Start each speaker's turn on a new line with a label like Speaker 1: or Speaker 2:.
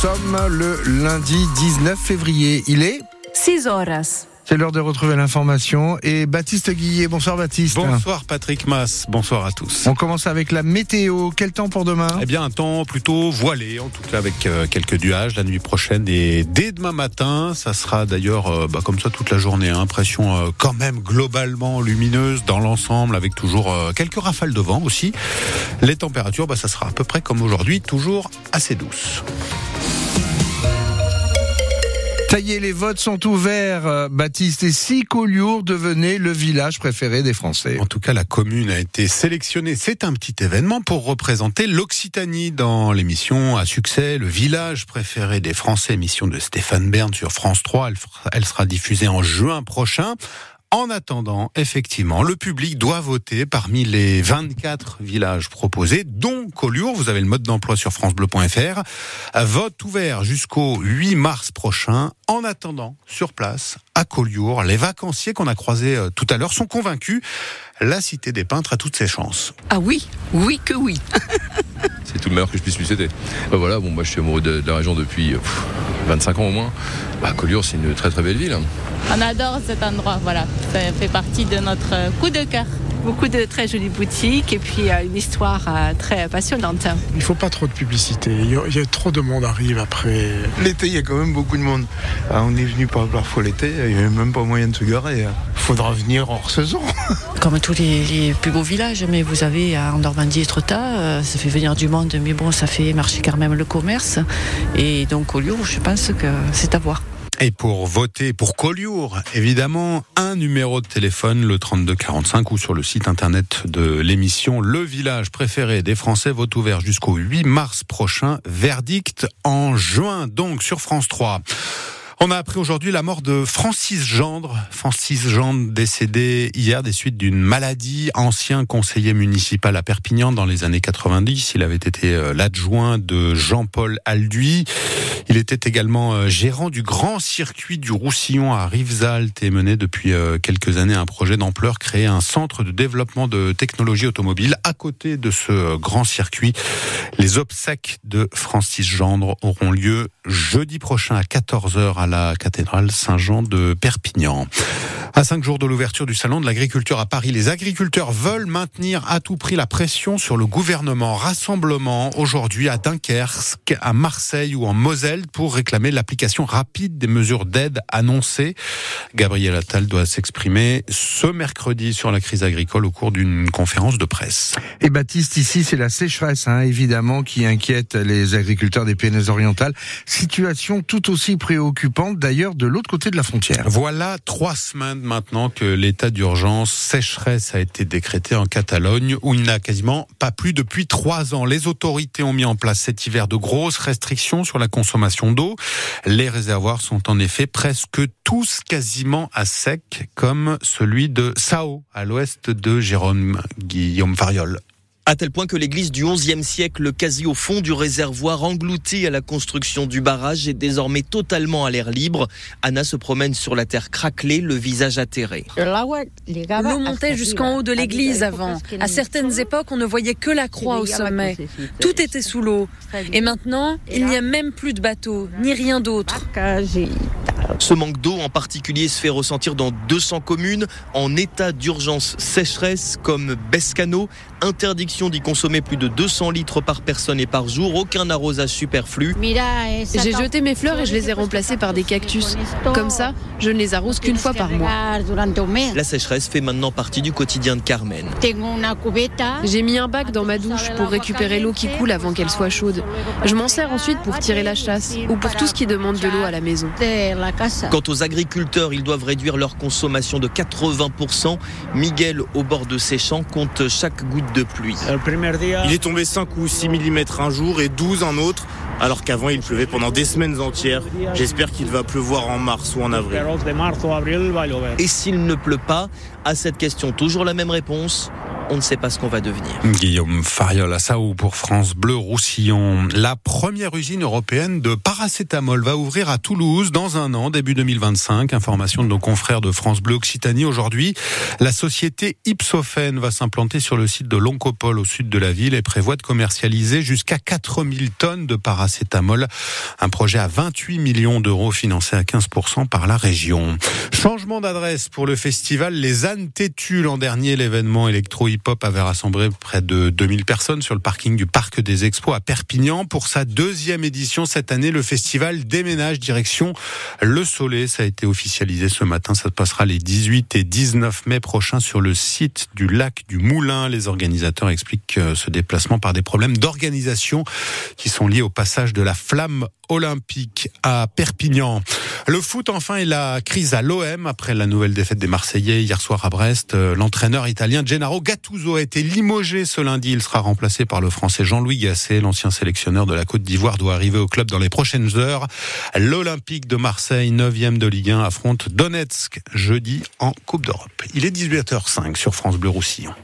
Speaker 1: sommes le lundi 19 février. Il est
Speaker 2: 6 horas.
Speaker 1: C'est l'heure de retrouver l'information. Et Baptiste Guillet, bonsoir Baptiste.
Speaker 3: Bonsoir Patrick Mass, bonsoir à tous.
Speaker 1: On commence avec la météo. Quel temps pour demain?
Speaker 3: Eh bien, un temps plutôt voilé, en tout cas avec euh, quelques nuages la nuit prochaine et dès demain matin. Ça sera d'ailleurs euh, bah, comme ça toute la journée. Hein. Impression euh, quand même globalement lumineuse dans l'ensemble, avec toujours quelques rafales de vent aussi. Les températures, bah, ça sera à peu près comme aujourd'hui, toujours assez douces.
Speaker 1: Est, les votes sont ouverts, euh, Baptiste. Et si Collioure devenait le village préféré des Français
Speaker 3: En tout cas, la commune a été sélectionnée. C'est un petit événement pour représenter l'Occitanie dans l'émission à succès, le village préféré des Français, émission de Stéphane Bern sur France 3. Elle sera diffusée en juin prochain. En attendant, effectivement, le public doit voter parmi les 24 villages proposés, dont Collioure. Vous avez le mode d'emploi sur francebleu.fr. Vote ouvert jusqu'au 8 mars prochain. En attendant, sur place, à Collioure, les vacanciers qu'on a croisés euh, tout à l'heure sont convaincus. La Cité des Peintres a toutes ses chances.
Speaker 4: Ah oui, oui que oui.
Speaker 5: c'est tout le meilleur que je puisse lui céder. Bah voilà, bon, moi je suis amoureux de, la région depuis 25 ans au moins. Bah, c'est une très très belle ville. Hein.
Speaker 6: On adore cet endroit, voilà. Ça fait partie de notre coup de cœur beaucoup de très jolies boutiques et puis euh, une histoire euh, très passionnante.
Speaker 7: Il ne faut pas trop de publicité. Il y a trop de monde arrive après.
Speaker 8: L'été, il y a quand même beaucoup de monde. Ah, on est venu par parfois l'été, il n'y a même pas moyen de se garer. Il faudra venir hors saison.
Speaker 4: Comme tous les, plus beaux villages, mais vous avez en Normandie et Etretat, ça fait venir du monde, mais bon, ça fait marcher quand même le commerce. Et donc au lieu, je pense que c'est à voir.
Speaker 3: Et pour voter pour Collioure, évidemment, un numéro de téléphone, le 3245, ou sur le site internet de l'émission, le village préféré des Français, vote ouvert jusqu'au 8 mars prochain, verdict en juin, donc sur France 3. On a appris aujourd'hui la mort de Francis Gendre. Francis Gendre décédé hier des suites d'une maladie. Ancien conseiller municipal à Perpignan dans les années 90. Il avait été euh, l'adjoint de Jean-Paul Alduy. Il était également euh, gérant du grand circuit du Roussillon à Rivesaltes et menait depuis euh, quelques années un projet d'ampleur, créer un centre de développement de technologie automobile à côté de ce grand circuit. Les obsèques de Francis Gendre auront lieu jeudi prochain à 14h à la cathédrale Saint-Jean de Perpignan. À cinq jours de l'ouverture du salon de l'agriculture à Paris, les agriculteurs veulent maintenir à tout prix la pression sur le gouvernement. Rassemblement aujourd'hui à Dunkerque, à Marseille ou en Moselle pour réclamer l'application rapide des mesures d'aide annoncées. Gabriel Attal doit s'exprimer ce mercredi sur la crise agricole au cours d'une conférence de presse.
Speaker 1: Et Baptiste, ici, c'est la sécheresse, hein, évidemment, qui inquiète les agriculteurs des Pyrénées-Orientales. Situation tout aussi préoccupante, d'ailleurs, de l'autre côté de la frontière.
Speaker 3: Voilà trois semaines maintenant que l'état d'urgence sécheresse a été décrété en Catalogne, où il n'a quasiment pas plu depuis trois ans. Les autorités ont mis en place cet hiver de grosses restrictions sur la consommation d'eau. Les réservoirs sont en effet presque tous quasiment à sec, comme celui de Sao, à l'ouest de Jérôme Guillaume Fariol
Speaker 9: à tel point que l'église du XIe siècle, quasi au fond du réservoir, engloutie à la construction du barrage, est désormais totalement à l'air libre. Anna se promène sur la terre craquelée, le visage atterré.
Speaker 10: L'eau montait jusqu'en haut de l'église avant. À certaines époques, on ne voyait que la croix au sommet. Tout était sous l'eau. Et maintenant, il n'y a même plus de bateau, ni rien d'autre.
Speaker 9: Ce manque d'eau en particulier se fait ressentir dans 200 communes en état d'urgence sécheresse comme Bescano. Interdiction d'y consommer plus de 200 litres par personne et par jour. Aucun arrosage superflu.
Speaker 10: J'ai jeté mes fleurs et je les ai remplacées par des cactus. Comme ça, je ne les arrose qu'une fois par mois.
Speaker 9: La sécheresse fait maintenant partie du quotidien de Carmen.
Speaker 10: J'ai mis un bac dans ma douche pour récupérer l'eau qui coule avant qu'elle soit chaude. Je m'en sers ensuite pour tirer la chasse ou pour tout ce qui demande de l'eau à la maison.
Speaker 9: Quant aux agriculteurs, ils doivent réduire leur consommation de 80%. Miguel, au bord de ses champs, compte chaque goutte de pluie.
Speaker 11: Il est tombé 5 ou 6 mm un jour et 12 un autre, alors qu'avant il pleuvait pendant des semaines entières. J'espère qu'il va pleuvoir en mars ou en avril.
Speaker 9: Et s'il ne pleut pas À cette question, toujours la même réponse on ne sait pas ce qu'on va devenir.
Speaker 3: Guillaume Fariol à Sao pour France Bleu Roussillon. La première usine européenne de paracétamol va ouvrir à Toulouse dans un an, début 2025. Information de nos confrères de France Bleu Occitanie aujourd'hui. La société Ipsophène va s'implanter sur le site de l'Oncopole au sud de la ville et prévoit de commercialiser jusqu'à 4000 tonnes de paracétamol. Un projet à 28 millions d'euros financé à 15% par la région. Changement d'adresse pour le festival Les Ânes Têtus. L'an dernier, l'événement électro-hip-hop avait rassemblé près de 2000 personnes sur le parking du Parc des Expos à Perpignan. Pour sa deuxième édition cette année, le festival déménage direction Le Soleil. Ça a été officialisé ce matin. Ça se passera les 18 et 19 mai prochains sur le site du lac du Moulin. Les organisateurs expliquent ce déplacement par des problèmes d'organisation qui sont liés au passage de la flamme olympique à Perpignan. Le foot enfin et la crise à l'OM après la nouvelle défaite des Marseillais hier soir à Brest. L'entraîneur italien Gennaro Gattuso a été limogé ce lundi. Il sera remplacé par le français Jean-Louis Gasset. L'ancien sélectionneur de la Côte d'Ivoire doit arriver au club dans les prochaines heures. L'Olympique de Marseille, 9e de Ligue 1, affronte Donetsk jeudi en Coupe d'Europe. Il est 18h05 sur France Bleu Roussillon.